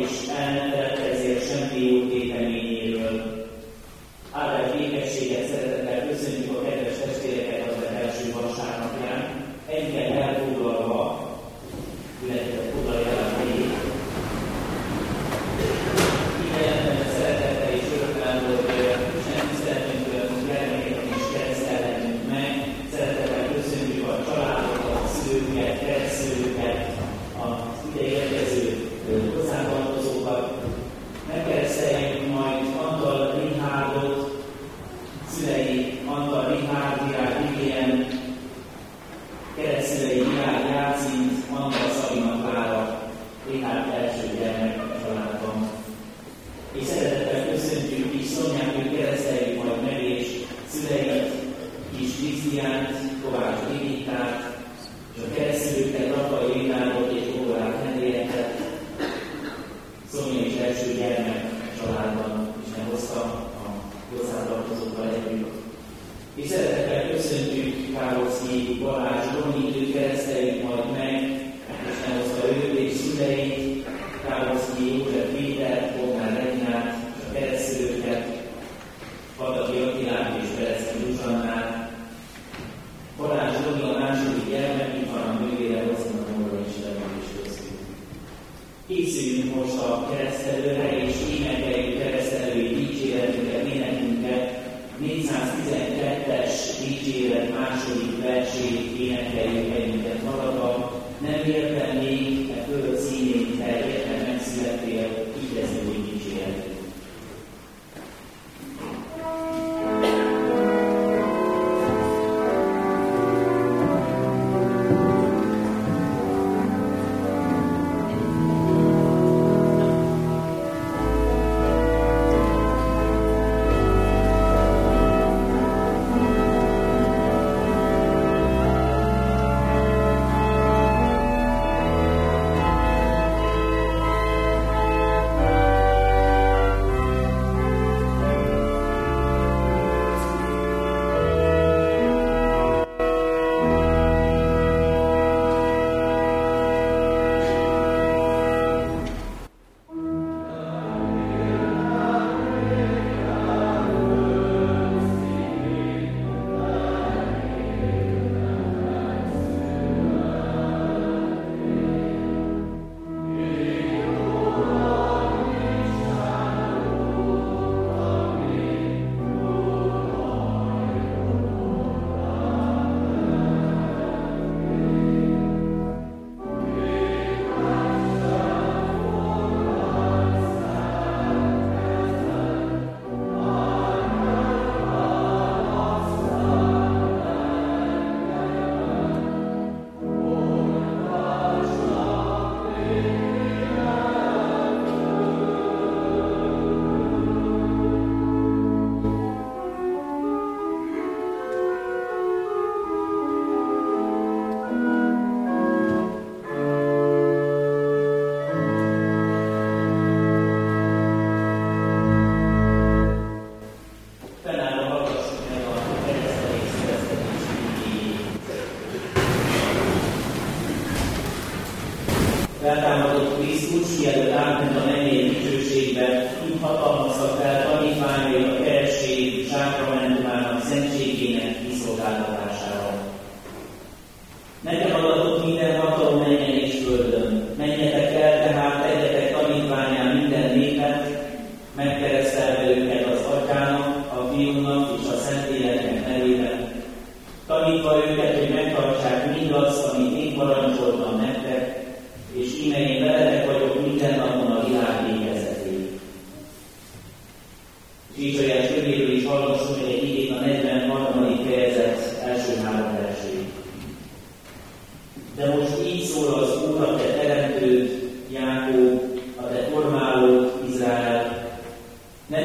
és el nem keletkezél semmi jó téteményéről. Áldás békességet szeretet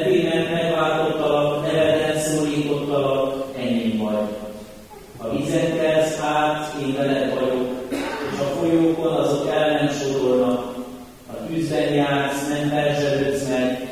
életének megváltottalak, neveden szólítottalak, enyém vagy. A vizet kelsz át, én veled vagyok, és a folyókon azok el nem sorolnak. A tűzben jársz, nem perzselődsz meg,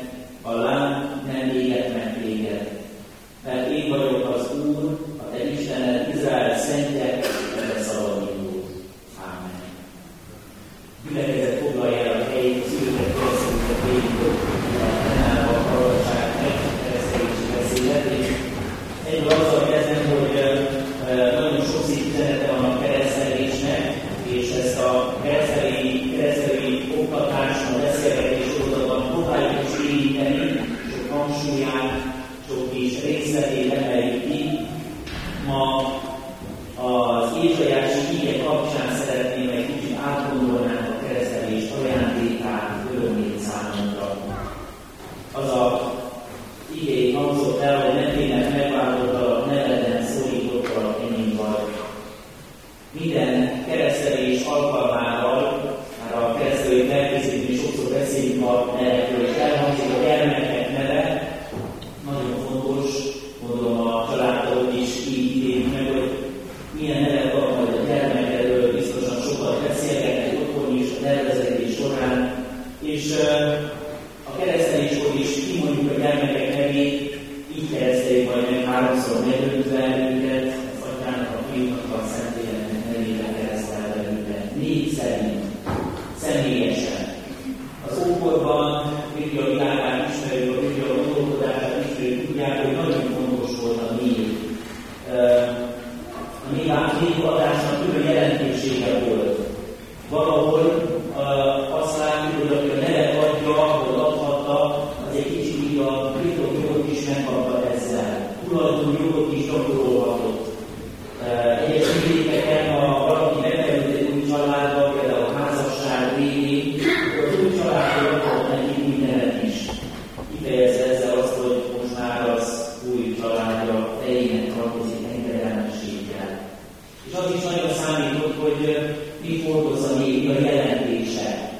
erejének tartozik engedelmességgel. És az is nagyon számított, hogy mit hordoz a Biblia jelentése.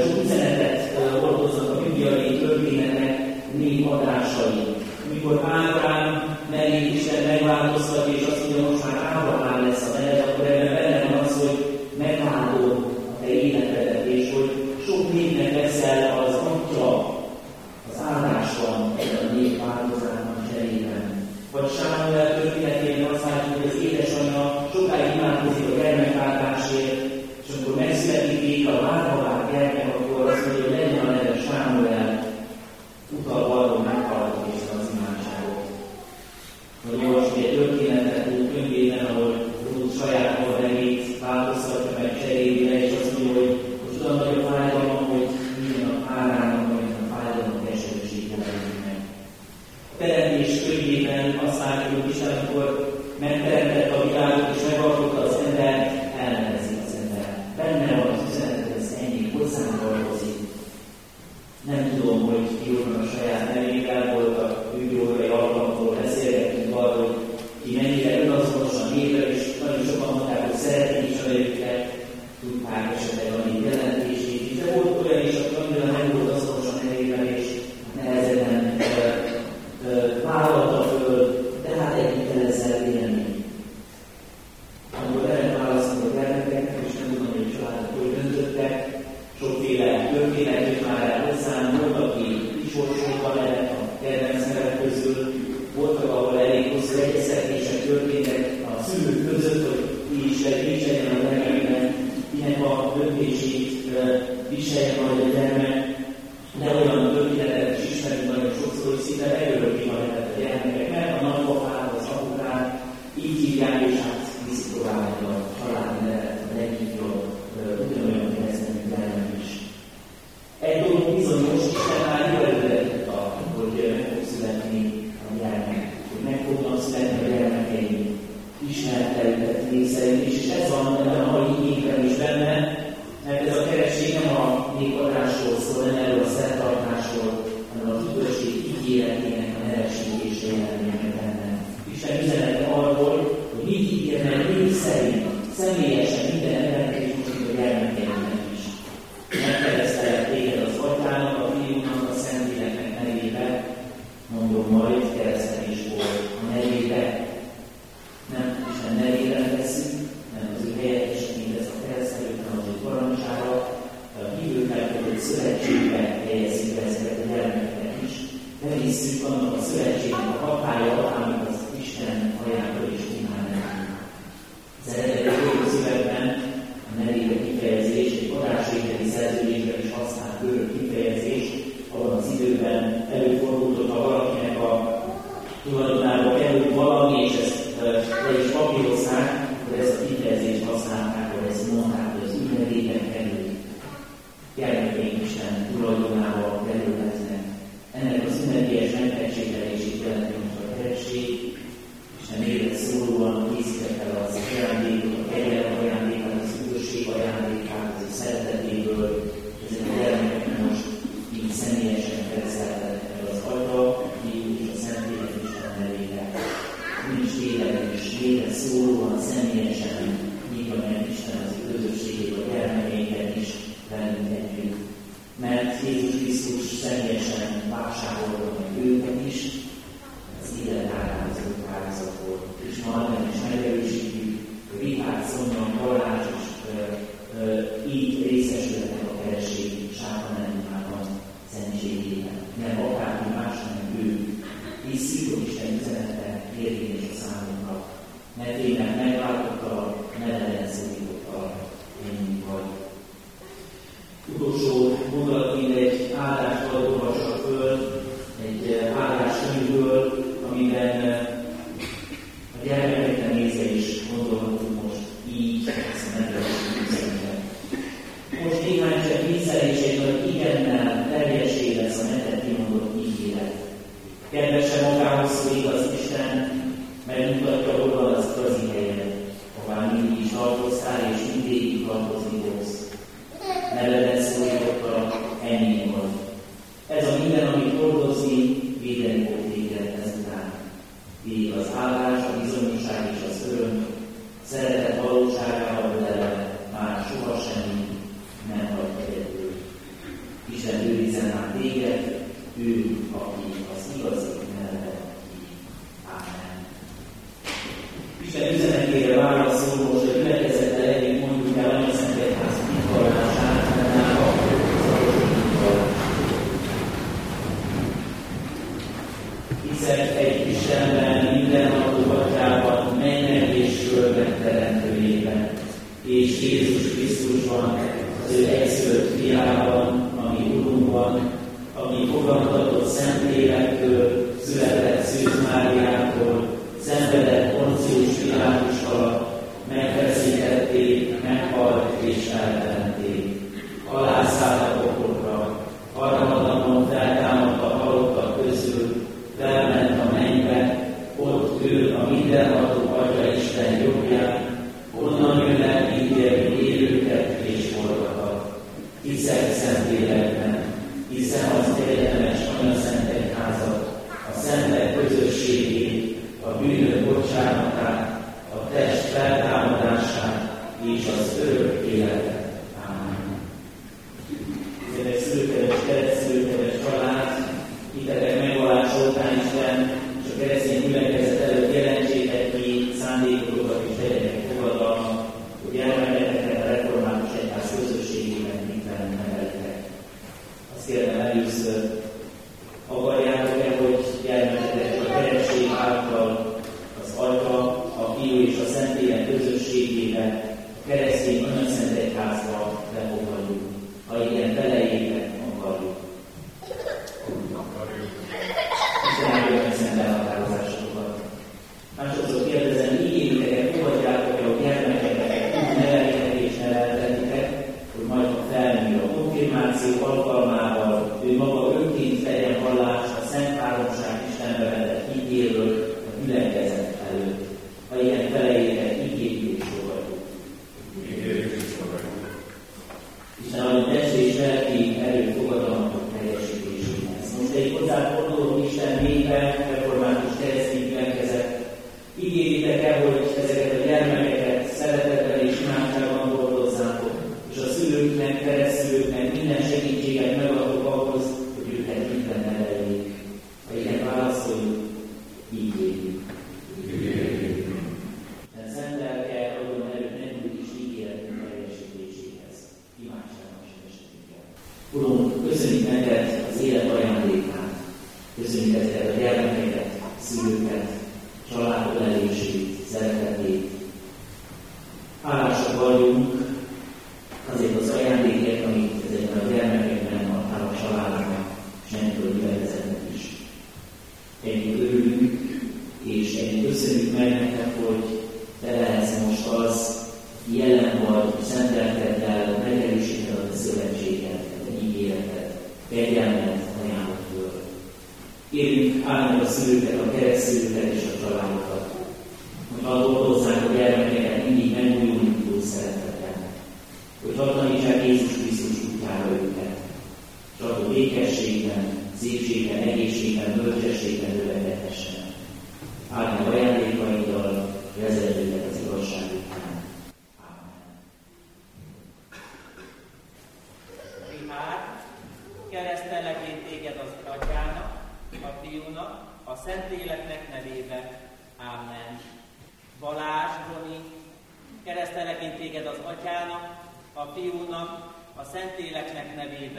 Sok üzenetet hordoznak a bibliai történetek név adásai. Amikor Ádám mellé Isten megváltoztat, és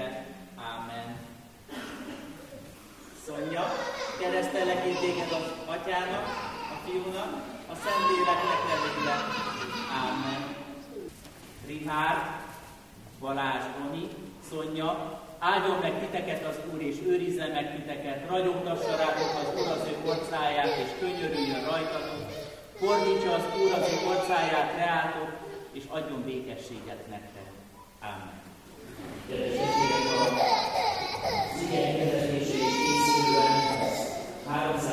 Szentléleknek nevébe. Amen. Szonya, keresztelek én téged az Atyának, a Fiúnak, a Szentléleknek nevébe. Amen. Richard, Balázs, Roni, Szonya, áldjon meg titeket az Úr, és őrizze meg titeket, ragyogtassa rátok az Úr az ő orcáját, és könyörüljön rajtatok, fordítsa az Úr az ő orcáját reátok, és adjon békességet nektek. Amen. Kedves 386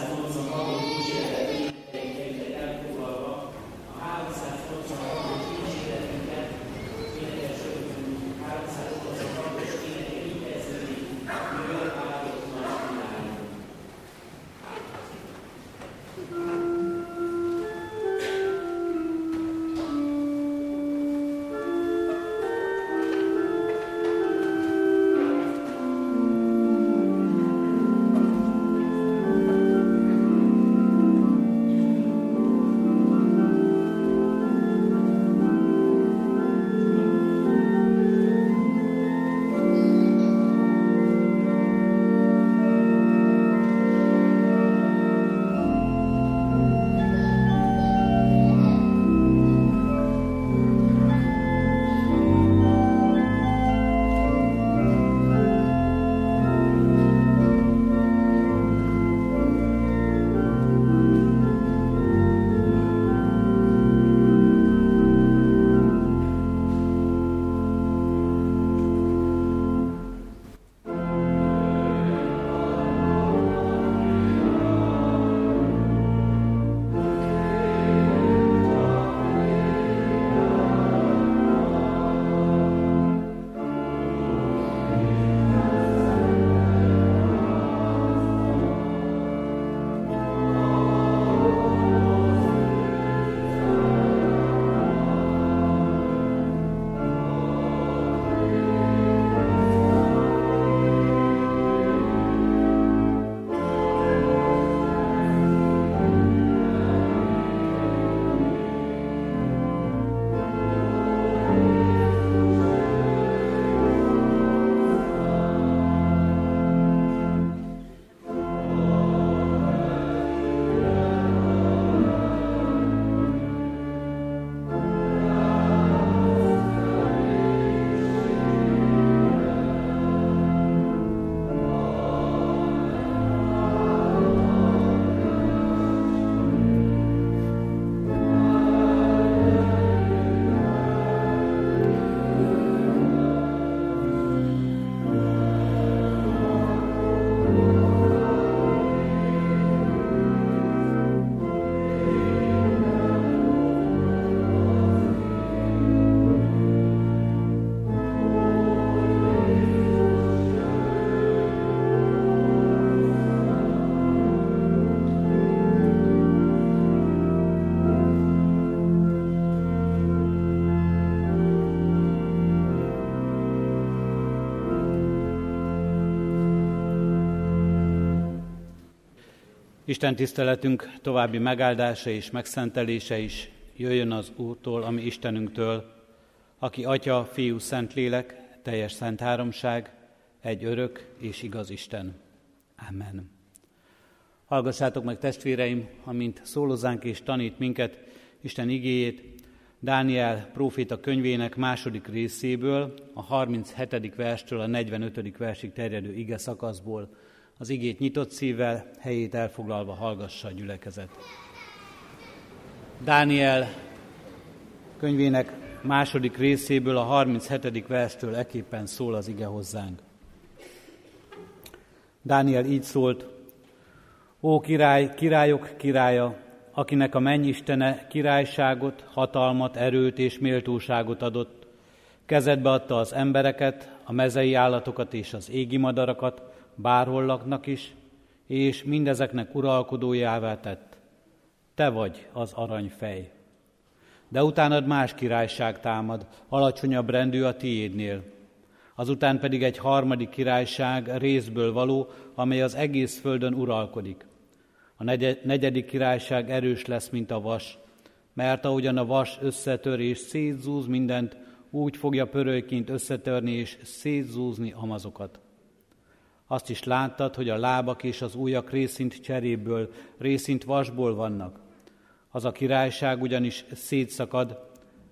Isten tiszteletünk további megáldása és megszentelése is jöjjön az Úrtól, ami Istenünktől, aki Atya, Fiú, Szentlélek, teljes szent háromság, egy örök és igaz Isten. Amen. Hallgassátok meg testvéreim, amint szólozánk és tanít minket Isten igéjét, Dániel próféta könyvének második részéből, a 37. verstől a 45. versig terjedő ige szakaszból, az igét nyitott szívvel, helyét elfoglalva hallgassa a gyülekezet. Dániel könyvének második részéből a 37. verstől eképpen szól az ige hozzánk. Dániel így szólt, Ó király, királyok királya, akinek a mennyistene királyságot, hatalmat, erőt és méltóságot adott, kezedbe adta az embereket, a mezei állatokat és az égi madarakat, bárhol laknak is, és mindezeknek uralkodójává tett. Te vagy az aranyfej. De utánad más királyság támad, alacsonyabb rendű a tiédnél. azután pedig egy harmadik királyság részből való, amely az egész földön uralkodik. A negyedik királyság erős lesz, mint a vas, mert ahogyan a vas összetör és szétzúz mindent, úgy fogja pörőként összetörni és szétzúzni a mazokat. Azt is láttad, hogy a lábak és az ujjak részint cseréből, részint vasból vannak. Az a királyság ugyanis szétszakad,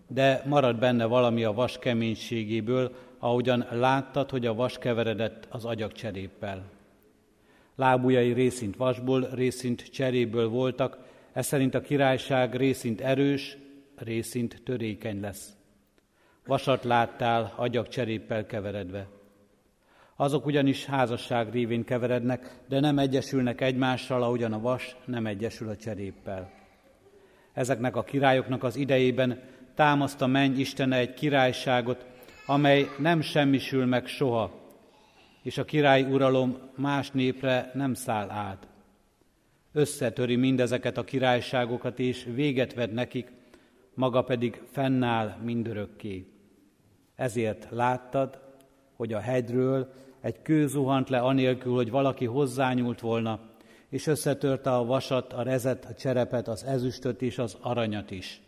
de marad benne valami a vas keménységéből, ahogyan láttad, hogy a vas keveredett az agyak cseréppel. Lábujjai részint vasból, részint cseréből voltak, ez szerint a királyság részint erős, részint törékeny lesz. Vasat láttál, agyak cseréppel keveredve. Azok ugyanis házasság révén keverednek, de nem egyesülnek egymással, ahogyan a vas nem egyesül a cseréppel. Ezeknek a királyoknak az idejében támaszt a menny Istene egy királyságot, amely nem semmisül meg soha, és a király uralom más népre nem száll át. Összetöri mindezeket a királyságokat, és véget ved nekik, maga pedig fennáll mindörökké. Ezért láttad, hogy a hegyről egy kő zuhant le anélkül, hogy valaki hozzányúlt volna, és összetörte a vasat, a rezet, a cserepet, az ezüstöt és az aranyat is.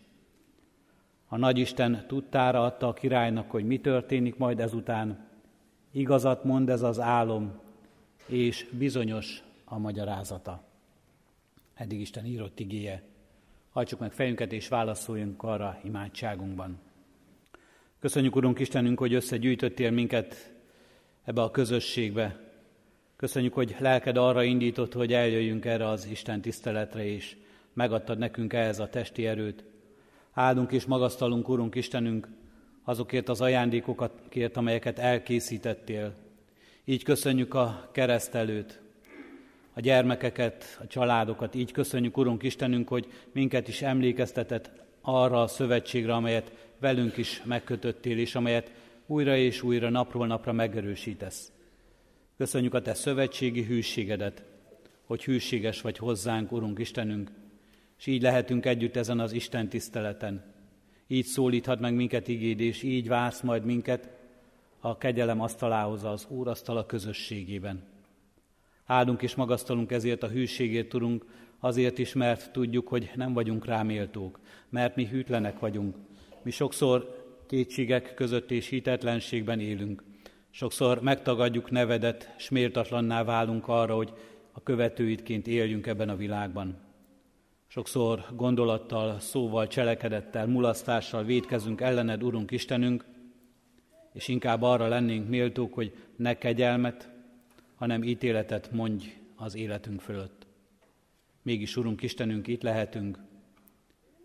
A nagyisten tudtára adta a királynak, hogy mi történik majd ezután. Igazat mond ez az álom, és bizonyos a magyarázata. Eddig Isten írott igéje. Hajtsuk meg fejünket és válaszoljunk arra imádságunkban. Köszönjük, Urunk Istenünk, hogy összegyűjtöttél minket ebbe a közösségbe. Köszönjük, hogy lelked arra indított, hogy eljöjjünk erre az Isten tiszteletre, és megadtad nekünk ehhez a testi erőt. Áldunk és magasztalunk, Urunk Istenünk, azokért az ajándékokért, amelyeket elkészítettél. Így köszönjük a keresztelőt, a gyermekeket, a családokat. Így köszönjük, Urunk Istenünk, hogy minket is emlékeztetett arra a szövetségre, amelyet velünk is megkötöttél, és amelyet újra és újra napról napra megerősítesz. Köszönjük a Te szövetségi hűségedet, hogy hűséges vagy hozzánk, Urunk Istenünk, és így lehetünk együtt ezen az Isten tiszteleten. Így szólíthat meg minket igéd, és így vársz majd minket a kegyelem asztalához, az Úr asztala közösségében. Áldunk és magasztalunk ezért a hűségért, tudunk, azért is, mert tudjuk, hogy nem vagyunk ráméltók, mert mi hűtlenek vagyunk. Mi sokszor kétségek között és hitetlenségben élünk. Sokszor megtagadjuk nevedet, s méltatlanná válunk arra, hogy a követőidként éljünk ebben a világban. Sokszor gondolattal, szóval, cselekedettel, mulasztással védkezünk ellened, Urunk Istenünk, és inkább arra lennénk méltók, hogy ne kegyelmet, hanem ítéletet mondj az életünk fölött. Mégis, Urunk Istenünk, itt lehetünk,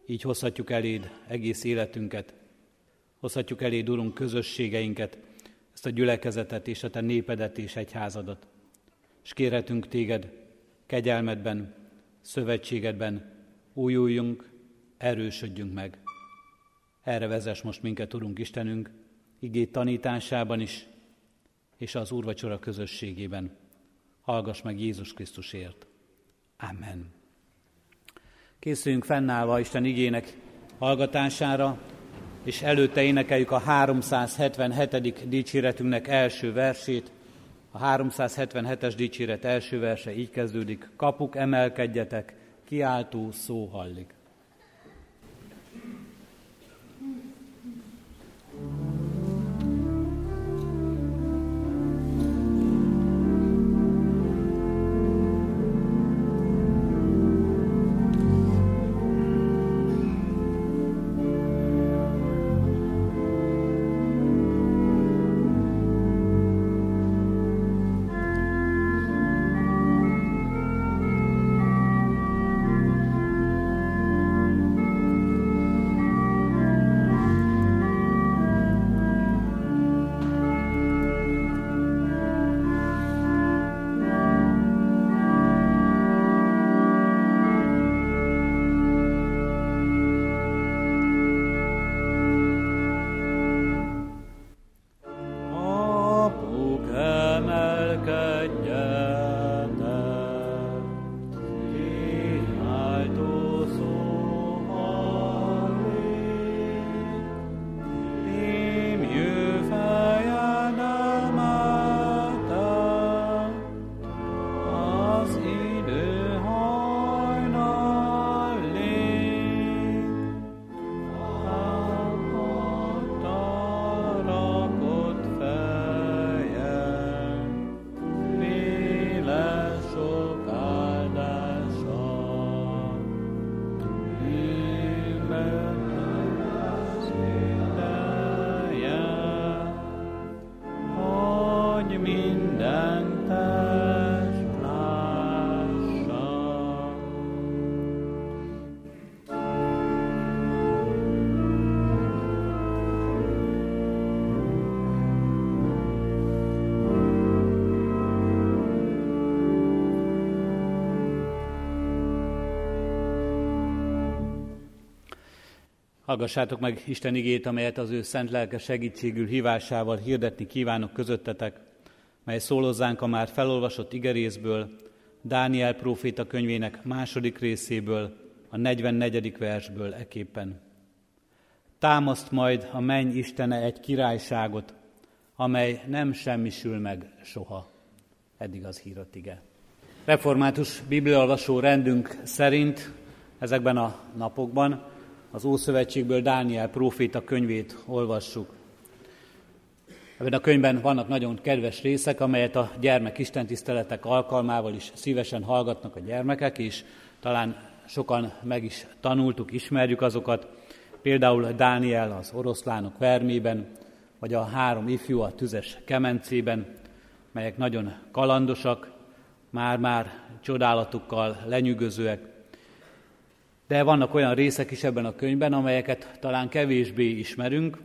így hozhatjuk eléd egész életünket, hozhatjuk eléd, Urunk, közösségeinket, ezt a gyülekezetet és a Te népedet és egyházadat. És kérhetünk Téged kegyelmedben, szövetségedben, újuljunk, erősödjünk meg. Erre vezess most minket, Urunk Istenünk, igét tanításában is, és az úrvacsora közösségében. Hallgass meg Jézus Krisztusért. Amen. Készüljünk fennállva Isten igének hallgatására, és előtte énekeljük a 377. dicséretünknek első versét. A 377-es dicséret első verse így kezdődik. Kapuk, emelkedjetek, kiáltó szó hallik. Hallgassátok meg Isten igét, amelyet az ő szent lelke segítségül hívásával hirdetni kívánok közöttetek, mely szólozzánk a már felolvasott igerészből, Dániel próféta könyvének második részéből, a 44. versből eképpen. Támaszt majd a menny Istene egy királyságot, amely nem semmisül meg soha. Eddig az hírott ige. Református bibliolvasó rendünk szerint ezekben a napokban az Ószövetségből Dániel próféta könyvét olvassuk. Ebben a könyvben vannak nagyon kedves részek, amelyet a gyermek istentiszteletek alkalmával is szívesen hallgatnak a gyermekek, és talán sokan meg is tanultuk, ismerjük azokat. Például Dániel az oroszlánok vermében, vagy a három ifjú a tüzes kemencében, melyek nagyon kalandosak, már-már csodálatukkal lenyűgözőek. De vannak olyan részek is ebben a könyvben, amelyeket talán kevésbé ismerünk,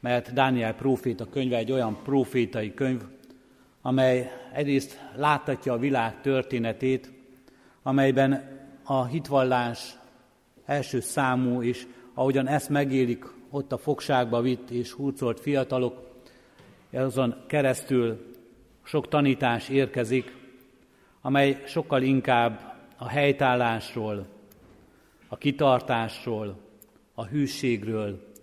mert Dániel próféta könyve egy olyan profétai könyv, amely egyrészt láthatja a világ történetét, amelyben a hitvallás első számú, és ahogyan ezt megélik ott a fogságba vitt és hurcolt fiatalok, azon keresztül sok tanítás érkezik, amely sokkal inkább a helytállásról, a kitartásról, a hűségről,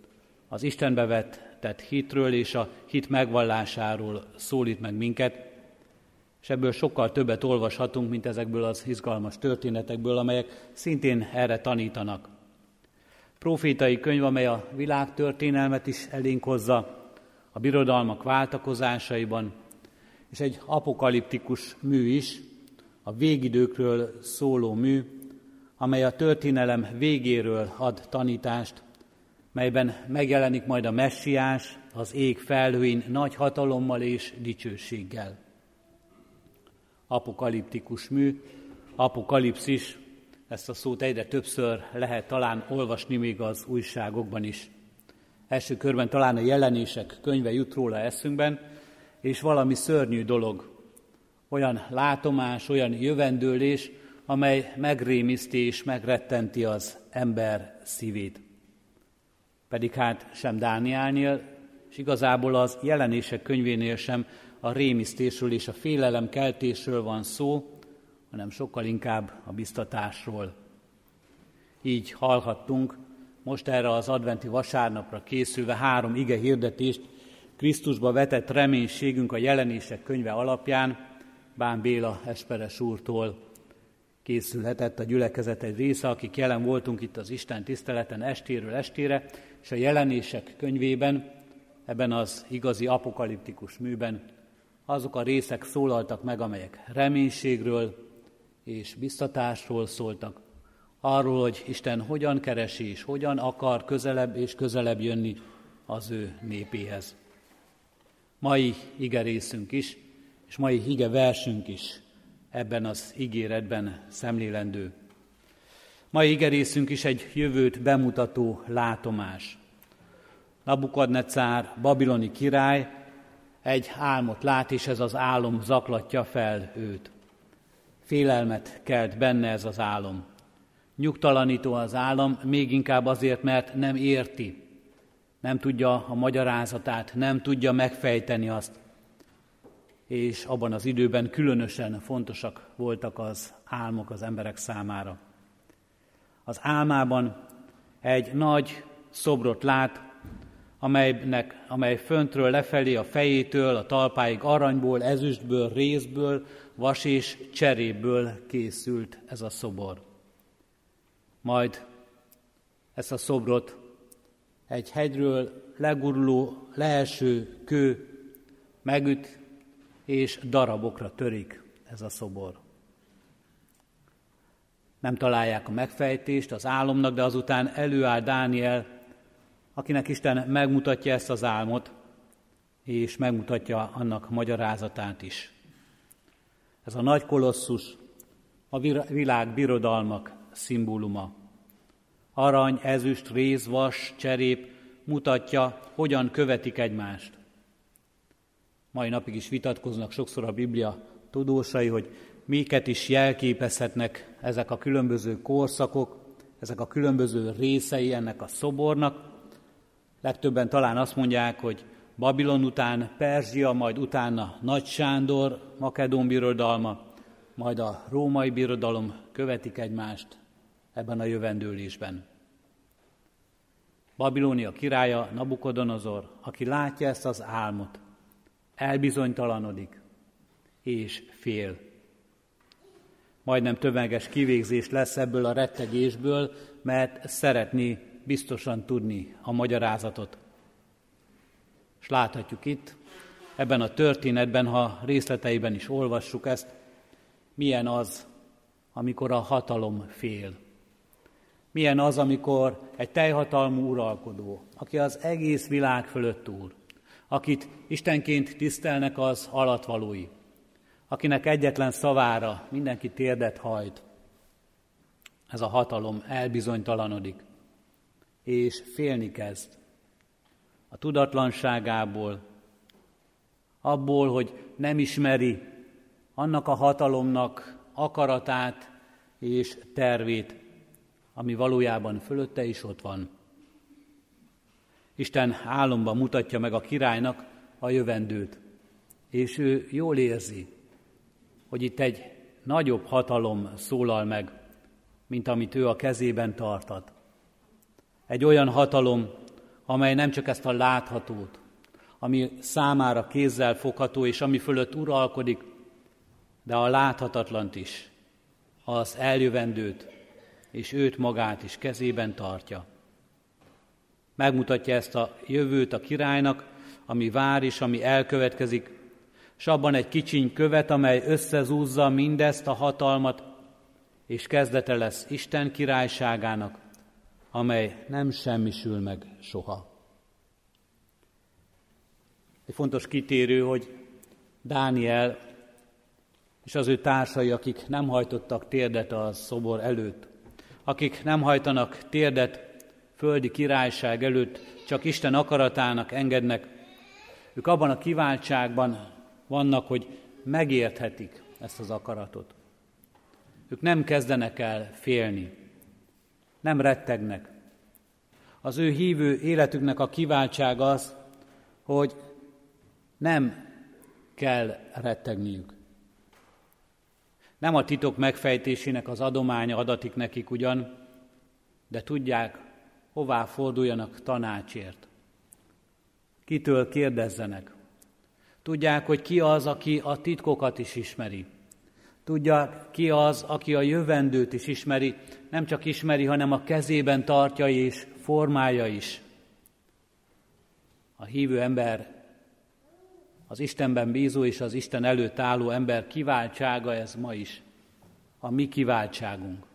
az Istenbe vetett hitről és a hit megvallásáról szólít meg minket, és ebből sokkal többet olvashatunk, mint ezekből az izgalmas történetekből, amelyek szintén erre tanítanak. Profétai könyv, amely a világ történelmet is elénk hozza, a birodalmak váltakozásaiban, és egy apokaliptikus mű is, a végidőkről szóló mű, amely a történelem végéről ad tanítást, melyben megjelenik majd a messiás az ég felhőin nagy hatalommal és dicsőséggel. Apokaliptikus mű, apokalipszis, ezt a szót egyre többször lehet talán olvasni még az újságokban is. Első körben talán a jelenések könyve jut róla eszünkben, és valami szörnyű dolog, olyan látomás, olyan jövendőlés, amely megrémiszti és megrettenti az ember szívét. Pedig hát sem Dánielnél, és igazából az jelenések könyvénél sem a rémisztésről és a félelem keltésről van szó, hanem sokkal inkább a biztatásról. Így hallhattunk most erre az adventi vasárnapra készülve három ige hirdetést Krisztusba vetett reménységünk a jelenések könyve alapján, Bán Béla Esperes úrtól készülhetett a gyülekezet egy része, akik jelen voltunk itt az Isten tiszteleten estéről estére, és a jelenések könyvében, ebben az igazi apokaliptikus műben azok a részek szólaltak meg, amelyek reménységről és biztatásról szóltak, arról, hogy Isten hogyan keresi és hogyan akar közelebb és közelebb jönni az ő népéhez. Mai igerészünk is és mai hige versünk is ebben az ígéretben szemlélendő. Mai igerészünk is egy jövőt bemutató látomás. Nabukadnecár, babiloni király egy álmot lát, és ez az álom zaklatja fel őt. Félelmet kelt benne ez az álom. Nyugtalanító az álom, még inkább azért, mert nem érti, nem tudja a magyarázatát, nem tudja megfejteni azt, és abban az időben különösen fontosak voltak az álmok az emberek számára. Az álmában egy nagy szobrot lát, amelynek, amely föntről lefelé a fejétől, a talpáig aranyból, ezüstből, részből, vas és cseréből készült ez a szobor. Majd ezt a szobrot egy hegyről leguruló leeső kő megüt, és darabokra törik ez a szobor. Nem találják a megfejtést az álomnak, de azután előáll Dániel, akinek Isten megmutatja ezt az álmot, és megmutatja annak magyarázatát is. Ez a nagy kolosszus a világ birodalmak szimbóluma. Arany, ezüst, réz, vas, cserép mutatja, hogyan követik egymást. Mai napig is vitatkoznak sokszor a Biblia tudósai, hogy miket is jelképezhetnek ezek a különböző korszakok, ezek a különböző részei ennek a szobornak. Legtöbben talán azt mondják, hogy Babilon után Perzsia, majd utána Nagy Sándor, Makedón birodalma, majd a római birodalom követik egymást ebben a jövendőlésben. Babilónia királya, Nabukodonozor, aki látja ezt az álmot, elbizonytalanodik és fél. Majdnem tömeges kivégzés lesz ebből a rettegésből, mert szeretné biztosan tudni a magyarázatot. És láthatjuk itt, ebben a történetben, ha részleteiben is olvassuk ezt, milyen az, amikor a hatalom fél. Milyen az, amikor egy teljhatalmú uralkodó, aki az egész világ fölött úr, akit Istenként tisztelnek az alatvalói, akinek egyetlen szavára mindenki térdet hajt, ez a hatalom elbizonytalanodik, és félni kezd. A tudatlanságából, abból, hogy nem ismeri annak a hatalomnak akaratát és tervét, ami valójában fölötte is ott van. Isten álomban mutatja meg a királynak a jövendőt, és ő jól érzi, hogy itt egy nagyobb hatalom szólal meg, mint amit ő a kezében tartat. Egy olyan hatalom, amely nem csak ezt a láthatót, ami számára kézzel fogható, és ami fölött uralkodik, de a láthatatlant is, az eljövendőt, és őt magát is kezében tartja. Megmutatja ezt a jövőt a királynak, ami vár és ami elkövetkezik, s abban egy kicsiny követ, amely összezúzza mindezt a hatalmat, és kezdete lesz Isten királyságának, amely nem semmisül meg soha. Egy fontos kitérő, hogy Dániel és az ő társai, akik nem hajtottak térdet a szobor előtt, akik nem hajtanak térdet földi királyság előtt, csak Isten akaratának engednek, ők abban a kiváltságban vannak, hogy megérthetik ezt az akaratot. Ők nem kezdenek el félni, nem rettegnek. Az ő hívő életüknek a kiváltság az, hogy nem kell rettegniük. Nem a titok megfejtésének az adománya adatik nekik ugyan, de tudják, hová forduljanak tanácsért. Kitől kérdezzenek. Tudják, hogy ki az, aki a titkokat is ismeri. Tudja, ki az, aki a jövendőt is ismeri, nem csak ismeri, hanem a kezében tartja és formája is. A hívő ember, az Istenben bízó és az Isten előtt álló ember kiváltsága ez ma is. A mi kiváltságunk.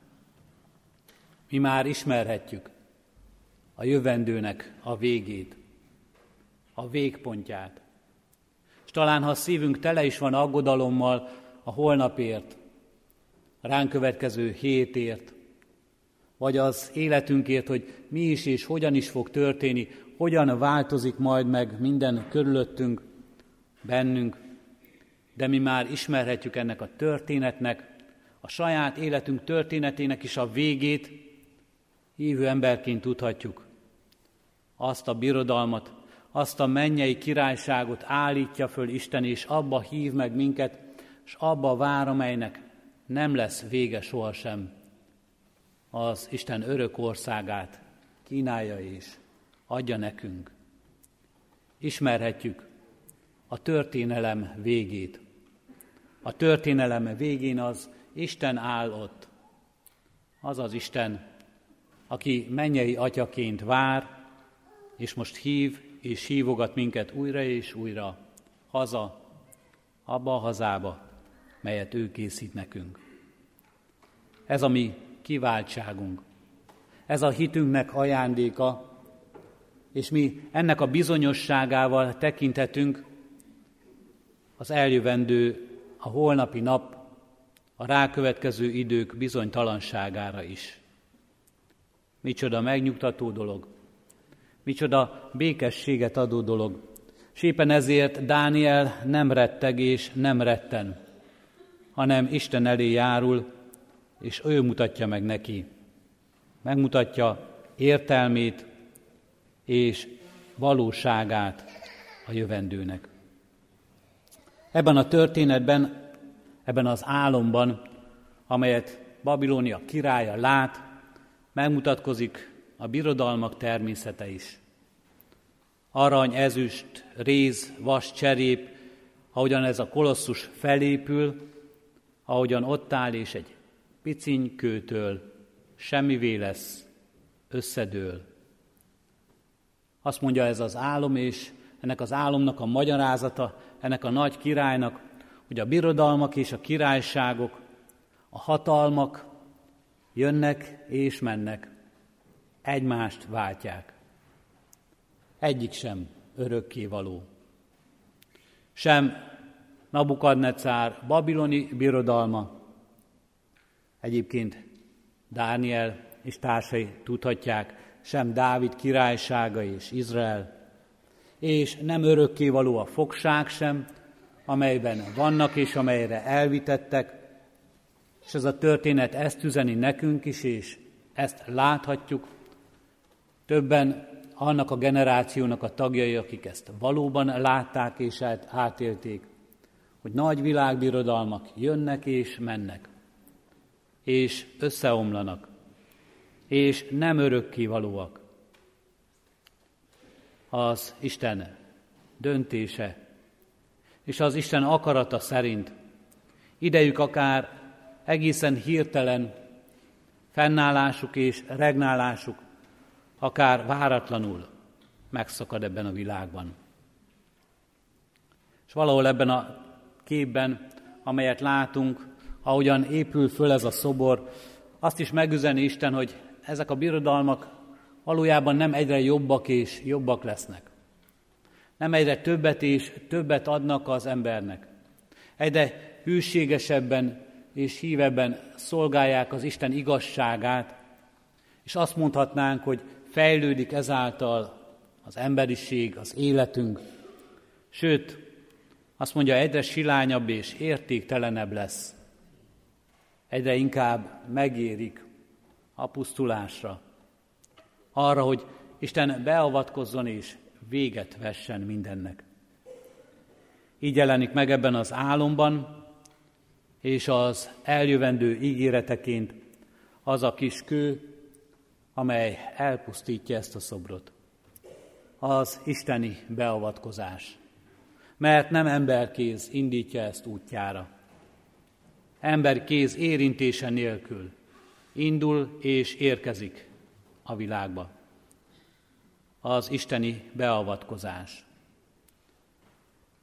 Mi már ismerhetjük a jövendőnek a végét, a végpontját. És talán, ha a szívünk tele is van aggodalommal a holnapért, a ránk következő hétért, vagy az életünkért, hogy mi is és hogyan is fog történni, hogyan változik majd meg minden körülöttünk, bennünk, de mi már ismerhetjük ennek a történetnek, a saját életünk történetének is a végét, hívő emberként tudhatjuk. Azt a birodalmat, azt a mennyei királyságot állítja föl Isten, és abba hív meg minket, és abba vár, amelynek nem lesz vége sohasem. Az Isten örök országát kínálja és adja nekünk. Ismerhetjük a történelem végét. A történelem végén az Isten áll ott. Az az Isten, aki mennyei atyaként vár, és most hív és hívogat minket újra és újra haza, abba a hazába, melyet ő készít nekünk. Ez a mi kiváltságunk. Ez a hitünknek ajándéka, és mi ennek a bizonyosságával tekinthetünk az eljövendő, a holnapi nap, a rákövetkező idők bizonytalanságára is. Micsoda megnyugtató dolog, micsoda békességet adó dolog. És éppen ezért Dániel nem retteg és nem retten, hanem Isten elé járul, és ő mutatja meg neki megmutatja értelmét és valóságát a jövendőnek. Ebben a történetben, ebben az álomban, amelyet Babilónia királya lát, megmutatkozik a birodalmak természete is. Arany, ezüst, réz, vas, cserép, ahogyan ez a kolosszus felépül, ahogyan ott áll és egy piciny kőtől semmivé lesz, összedől. Azt mondja ez az álom, és ennek az álomnak a magyarázata, ennek a nagy királynak, hogy a birodalmak és a királyságok, a hatalmak jönnek és mennek, egymást váltják. Egyik sem örökké való. Sem Nabukadnecár babiloni birodalma, egyébként Dániel és társai tudhatják, sem Dávid királysága és Izrael, és nem örökkévaló a fogság sem, amelyben vannak és amelyre elvitettek, és ez a történet ezt üzeni nekünk is, és ezt láthatjuk. Többen annak a generációnak a tagjai, akik ezt valóban látták és átélték, hogy nagy világbirodalmak jönnek és mennek, és összeomlanak, és nem örökkévalóak. Az Isten döntése, és az Isten akarata szerint idejük akár egészen hirtelen fennállásuk és regnálásuk akár váratlanul megszakad ebben a világban. És valahol ebben a képben, amelyet látunk, ahogyan épül föl ez a szobor, azt is megüzeni Isten, hogy ezek a birodalmak valójában nem egyre jobbak és jobbak lesznek. Nem egyre többet és többet adnak az embernek. Egyre hűségesebben és hívebben szolgálják az Isten igazságát, és azt mondhatnánk, hogy fejlődik ezáltal az emberiség, az életünk, sőt, azt mondja, egyre silányabb és értéktelenebb lesz. Egyre inkább megérik a pusztulásra, arra, hogy Isten beavatkozzon és véget vessen mindennek. Így jelenik meg ebben az álomban, és az eljövendő ígéreteként az a kis kő, amely elpusztítja ezt a szobrot. Az isteni beavatkozás. Mert nem emberkéz indítja ezt útjára. Emberkéz érintése nélkül indul és érkezik a világba. Az isteni beavatkozás.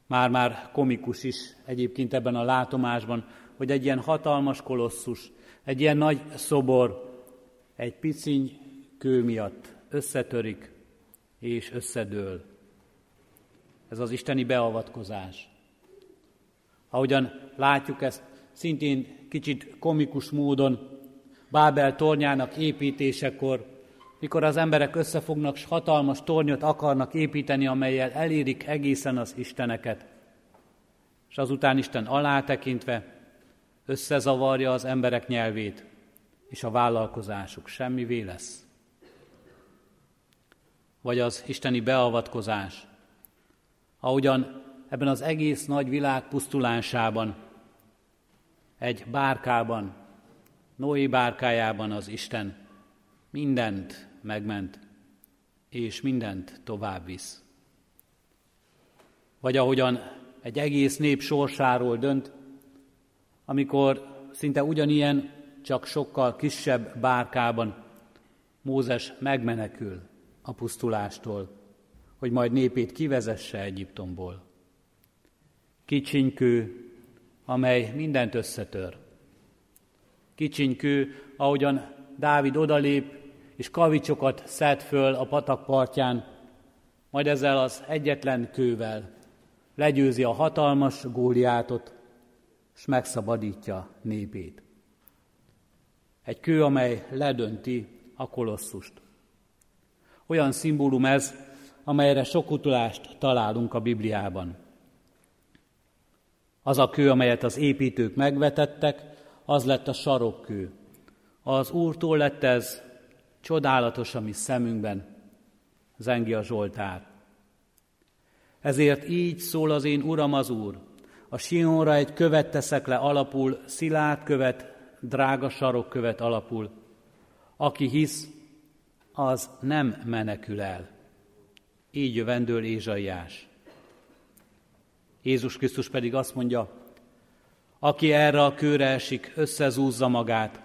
Már-már komikus is egyébként ebben a látomásban, hogy egy ilyen hatalmas kolosszus, egy ilyen nagy szobor, egy piciny kő miatt összetörik és összedől. Ez az isteni beavatkozás. Ahogyan látjuk ezt szintén kicsit komikus módon Bábel tornyának építésekor, mikor az emberek összefognak, s hatalmas tornyot akarnak építeni, amelyel elérik egészen az Isteneket. És azután Isten alátekintve összezavarja az emberek nyelvét, és a vállalkozásuk semmivé lesz vagy az isteni beavatkozás. Ahogyan ebben az egész nagy világ pusztulásában, egy bárkában, Noé bárkájában az Isten mindent megment, és mindent tovább visz. Vagy ahogyan egy egész nép sorsáról dönt, amikor szinte ugyanilyen, csak sokkal kisebb bárkában Mózes megmenekül a pusztulástól, hogy majd népét kivezesse Egyiptomból. Kicsinykő, amely mindent összetör. Kicsinykő, ahogyan Dávid odalép, és kavicsokat szed föl a patak partján, majd ezzel az egyetlen kővel legyőzi a hatalmas góliátot, és megszabadítja népét. Egy kő, amely ledönti a kolosszust. Olyan szimbólum ez, amelyre sok utalást találunk a Bibliában. Az a kő, amelyet az építők megvetettek, az lett a sarokkő. Az Úrtól lett ez, Csodálatos a mi szemünkben, zengi a Zsoltár. Ezért így szól az én Uram az Úr. A Sionra egy követ teszek le alapul, szilárd követ, drága sarokkövet alapul. Aki hisz, az nem menekül el. Így jövendől Ézsaiás. Jézus Krisztus pedig azt mondja, aki erre a kőre esik, összezúzza magát,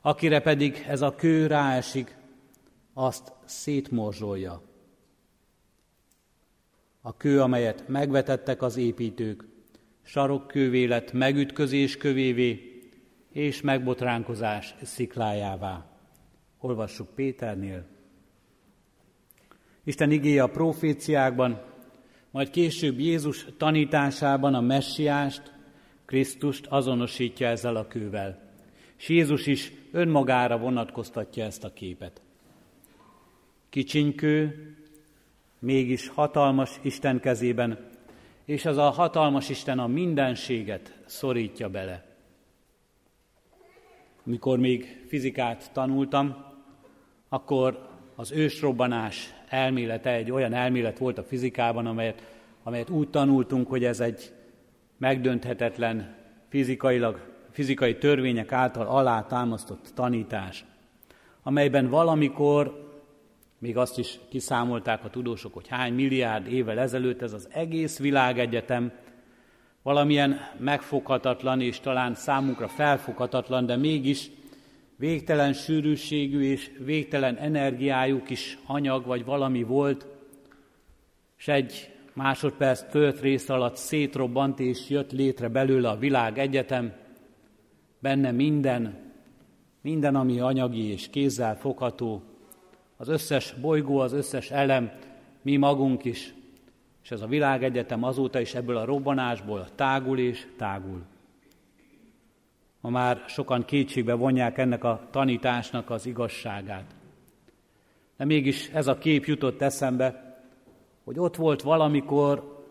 akire pedig ez a kő ráesik, azt szétmorzsolja. A kő, amelyet megvetettek az építők, sarokkővé lett megütközés kövévé, és megbotránkozás sziklájává. Olvassuk Péternél. Isten igéje a proféciákban, majd később Jézus tanításában a messiást, Krisztust azonosítja ezzel a kővel. És Jézus is önmagára vonatkoztatja ezt a képet. Kicsinykő, mégis hatalmas Isten kezében, és az a hatalmas Isten a mindenséget szorítja bele. Mikor még fizikát tanultam, akkor az ősrobbanás elmélete egy olyan elmélet volt a fizikában, amelyet, amelyet úgy tanultunk, hogy ez egy megdönthetetlen fizikailag, fizikai törvények által alátámasztott tanítás, amelyben valamikor, még azt is kiszámolták a tudósok, hogy hány milliárd évvel ezelőtt ez az egész világegyetem valamilyen megfoghatatlan és talán számunkra felfoghatatlan, de mégis végtelen sűrűségű és végtelen energiájú kis anyag vagy valami volt, és egy másodperc tölt rész alatt szétrobbant és jött létre belőle a világ egyetem, benne minden, minden, ami anyagi és kézzel fogható, az összes bolygó, az összes elem, mi magunk is, és ez a világegyetem azóta is ebből a robbanásból tágul és tágul. Ma már sokan kétségbe vonják ennek a tanításnak az igazságát. De mégis ez a kép jutott eszembe, hogy ott volt valamikor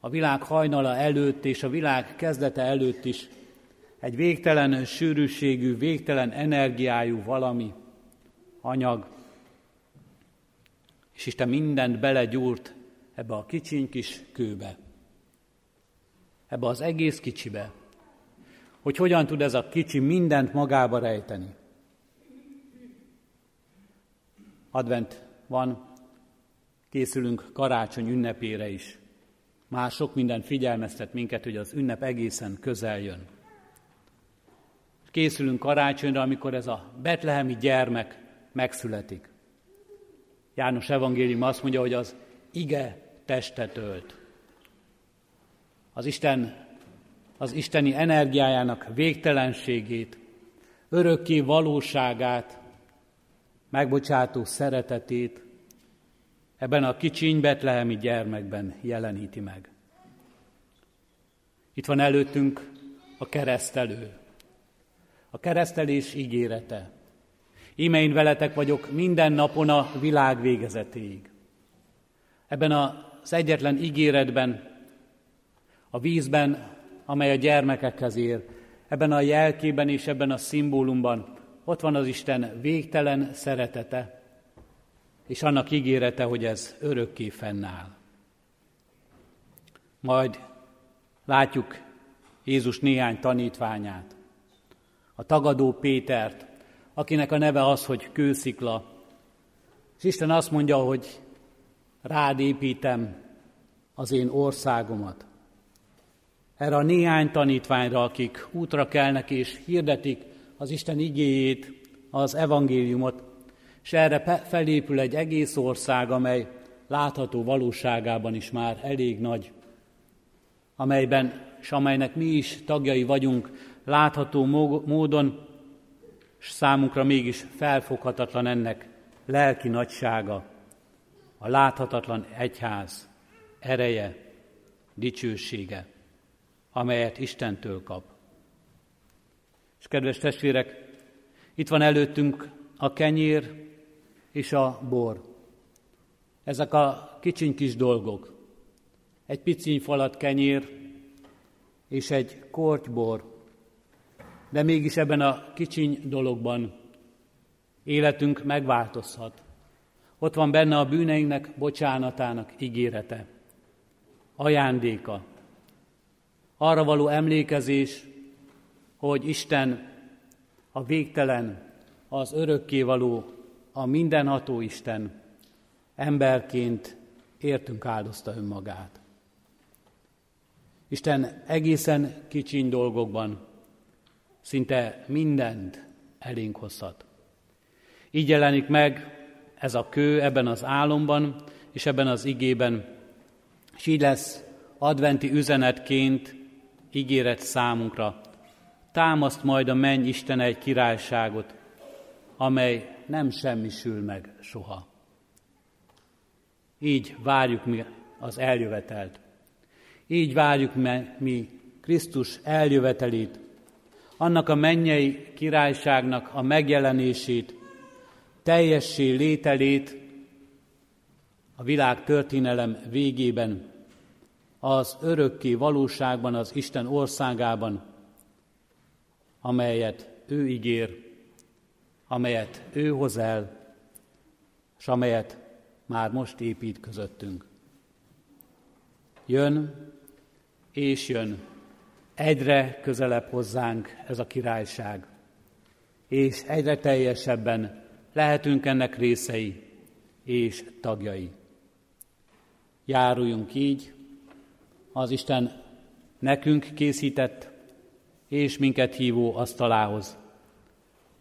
a világ hajnala előtt és a világ kezdete előtt is egy végtelen sűrűségű, végtelen energiájú valami, anyag, és Isten mindent belegyúrt ebbe a kicsiny kis kőbe, ebbe az egész kicsibe, hogy hogyan tud ez a kicsi mindent magába rejteni. Advent van, készülünk karácsony ünnepére is. Már sok minden figyelmeztet minket, hogy az ünnep egészen közel jön. Készülünk karácsonyra, amikor ez a betlehemi gyermek megszületik. János evangélium azt mondja, hogy az ige testet ölt. Az Isten az isteni energiájának végtelenségét, örökké valóságát, megbocsátó szeretetét ebben a kicsiny betlehemi gyermekben jeleníti meg. Itt van előttünk a keresztelő, a keresztelés ígérete. Íme én veletek vagyok minden napon a világ végezetéig. Ebben az egyetlen ígéretben, a vízben amely a gyermekekhez ér. Ebben a jelkében és ebben a szimbólumban ott van az Isten végtelen szeretete, és annak ígérete, hogy ez örökké fennáll. Majd látjuk Jézus néhány tanítványát, a tagadó Pétert, akinek a neve az, hogy kőszikla. És Isten azt mondja, hogy rád építem az én országomat erre a néhány tanítványra, akik útra kelnek és hirdetik az Isten igéjét, az evangéliumot, és erre felépül egy egész ország, amely látható valóságában is már elég nagy, amelyben, és amelynek mi is tagjai vagyunk látható módon, és számunkra mégis felfoghatatlan ennek lelki nagysága, a láthatatlan egyház ereje, dicsősége amelyet Istentől kap. És kedves testvérek, itt van előttünk a kenyér és a bor. Ezek a kicsiny kis dolgok. Egy piciny falat kenyér és egy korty bor. De mégis ebben a kicsiny dologban Életünk megváltozhat. Ott van benne a bűneinknek bocsánatának ígérete, ajándéka, arra való emlékezés, hogy Isten a végtelen, az örökkévaló, a mindenható Isten emberként értünk áldozta önmagát. Isten egészen kicsiny dolgokban szinte mindent elénk hozhat. Így jelenik meg ez a kő ebben az álomban és ebben az igében, és így lesz adventi üzenetként ígéret számunkra. Támaszt majd a menny Isten egy királyságot, amely nem semmisül meg soha. Így várjuk mi az eljövetelt. Így várjuk mi Krisztus eljövetelét, annak a mennyei királyságnak a megjelenését, teljessé lételét a világ történelem végében, az örökké valóságban, az Isten országában, amelyet ő ígér, amelyet ő hoz el, és amelyet már most épít közöttünk. Jön és jön, egyre közelebb hozzánk ez a királyság, és egyre teljesebben lehetünk ennek részei és tagjai. Járuljunk így az Isten nekünk készített és minket hívó asztalához,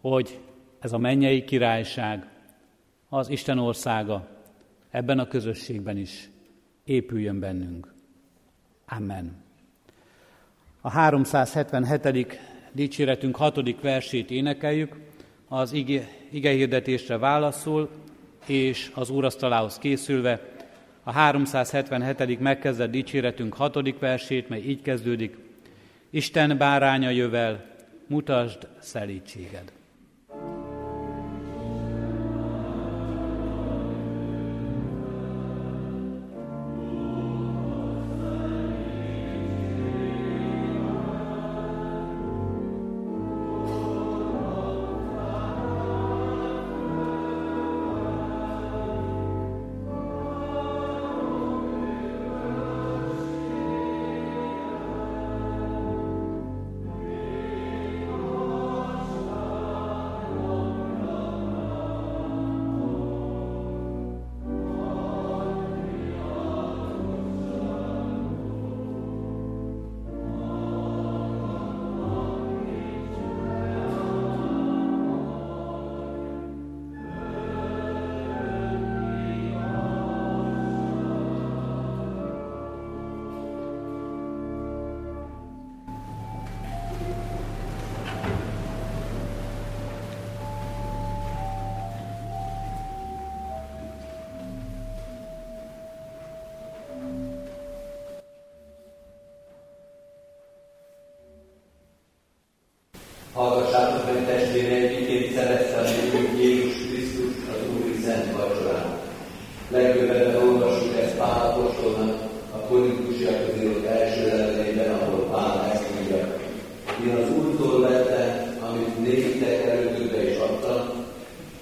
hogy ez a mennyei királyság, az Isten országa ebben a közösségben is épüljön bennünk. Amen. A 377. dicséretünk hatodik versét énekeljük, az ige, ige hirdetésre válaszul, és az úrasztalához készülve a 377. megkezdett dicséretünk hatodik versét, mely így kezdődik. Isten báránya jövel, mutasd szelítséged.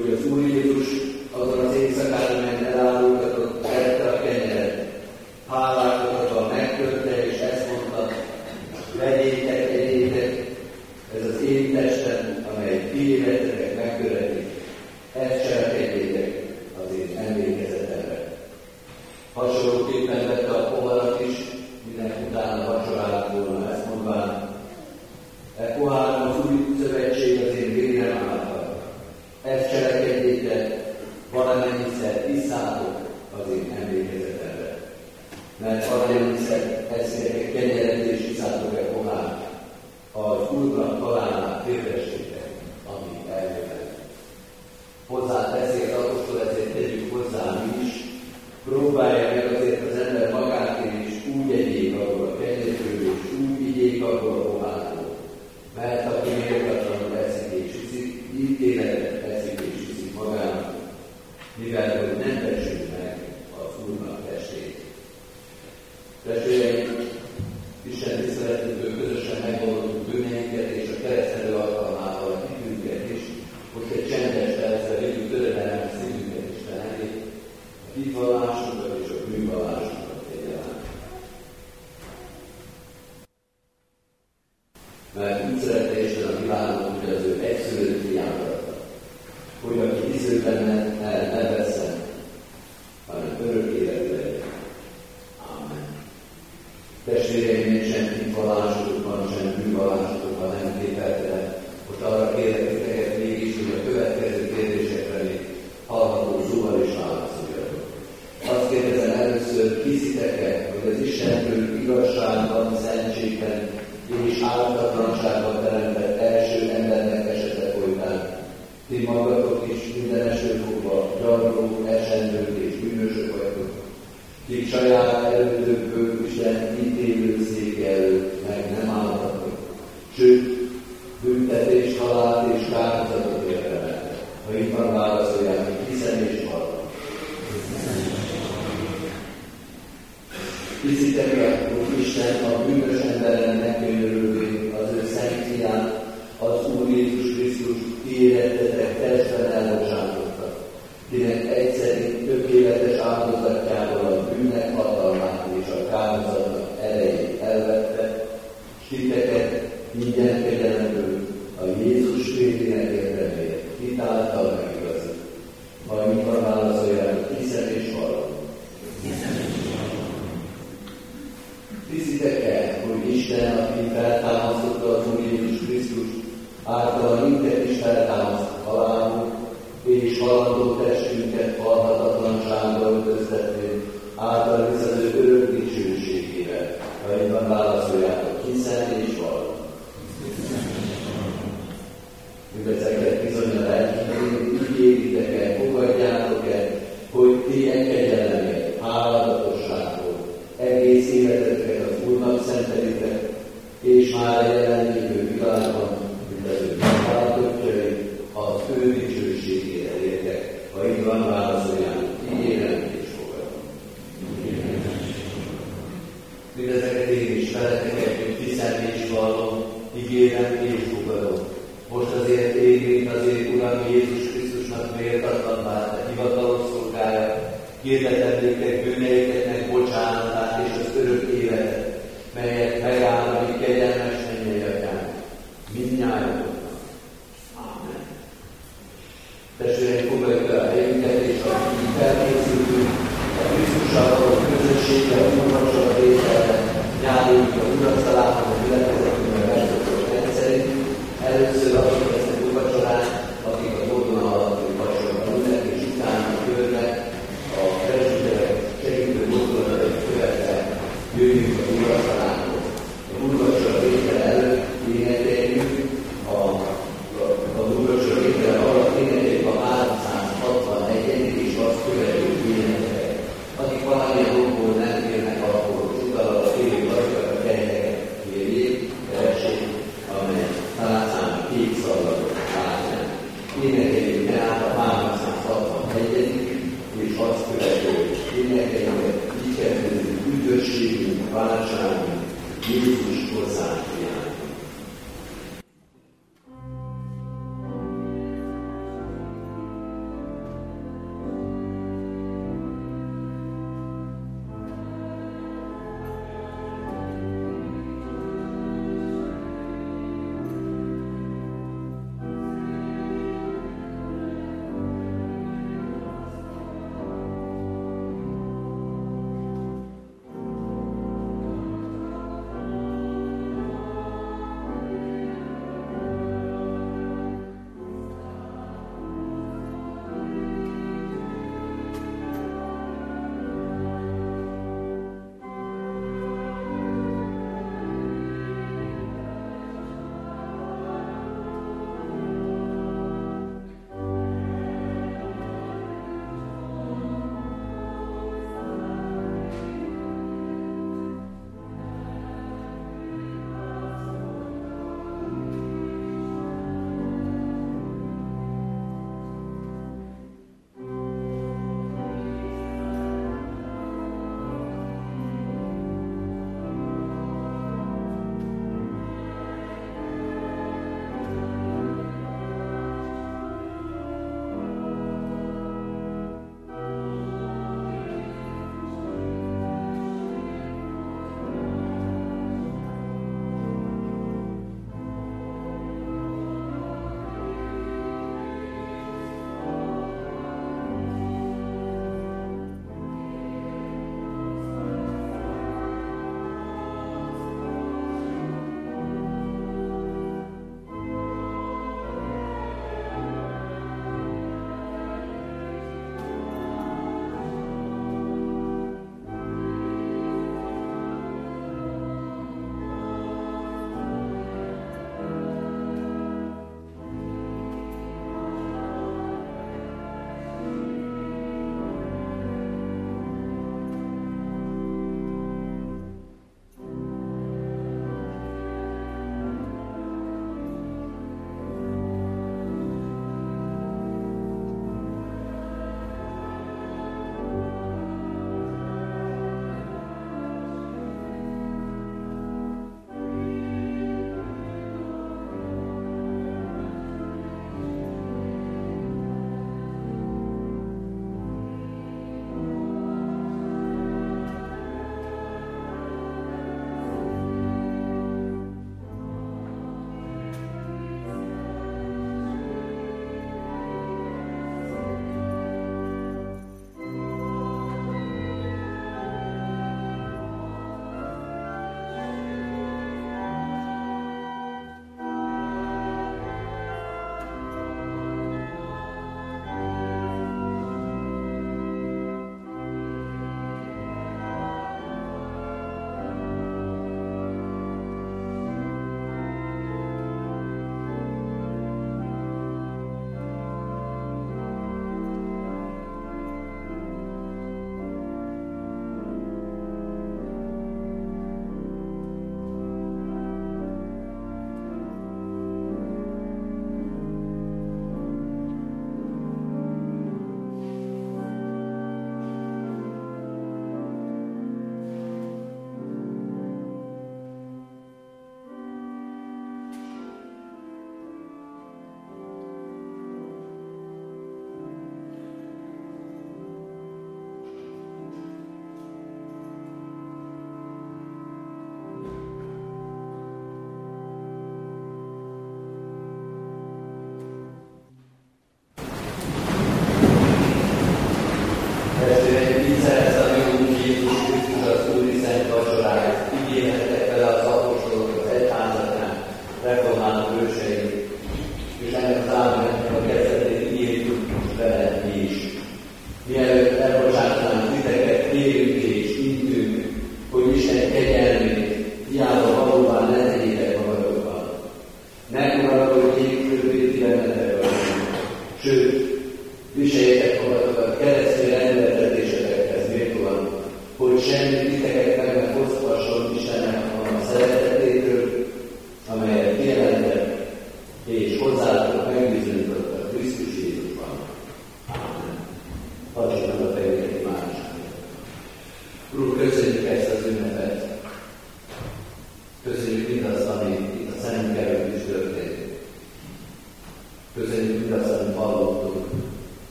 Hogy az Úr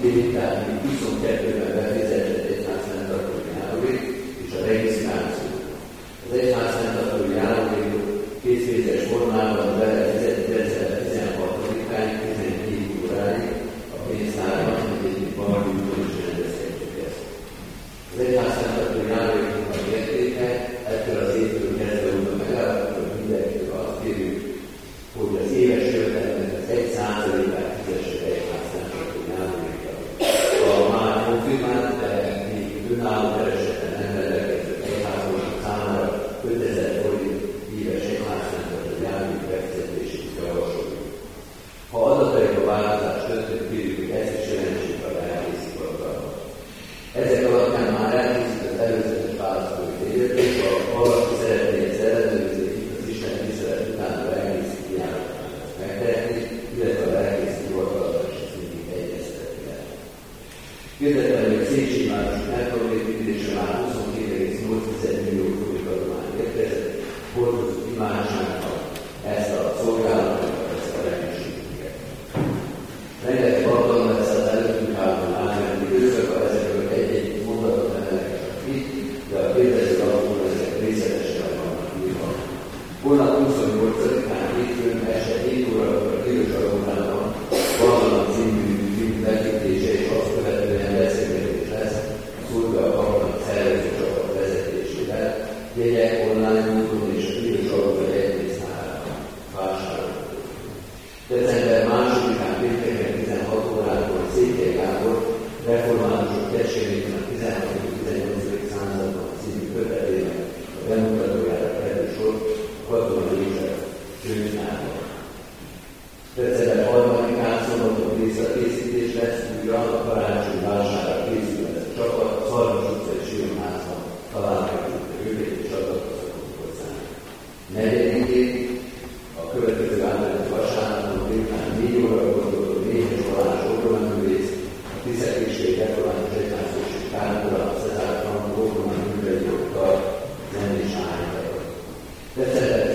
sentimentali di cui sono state la Gyerekkorán egyház és tábora, ezáltal a római nem is. De szeretett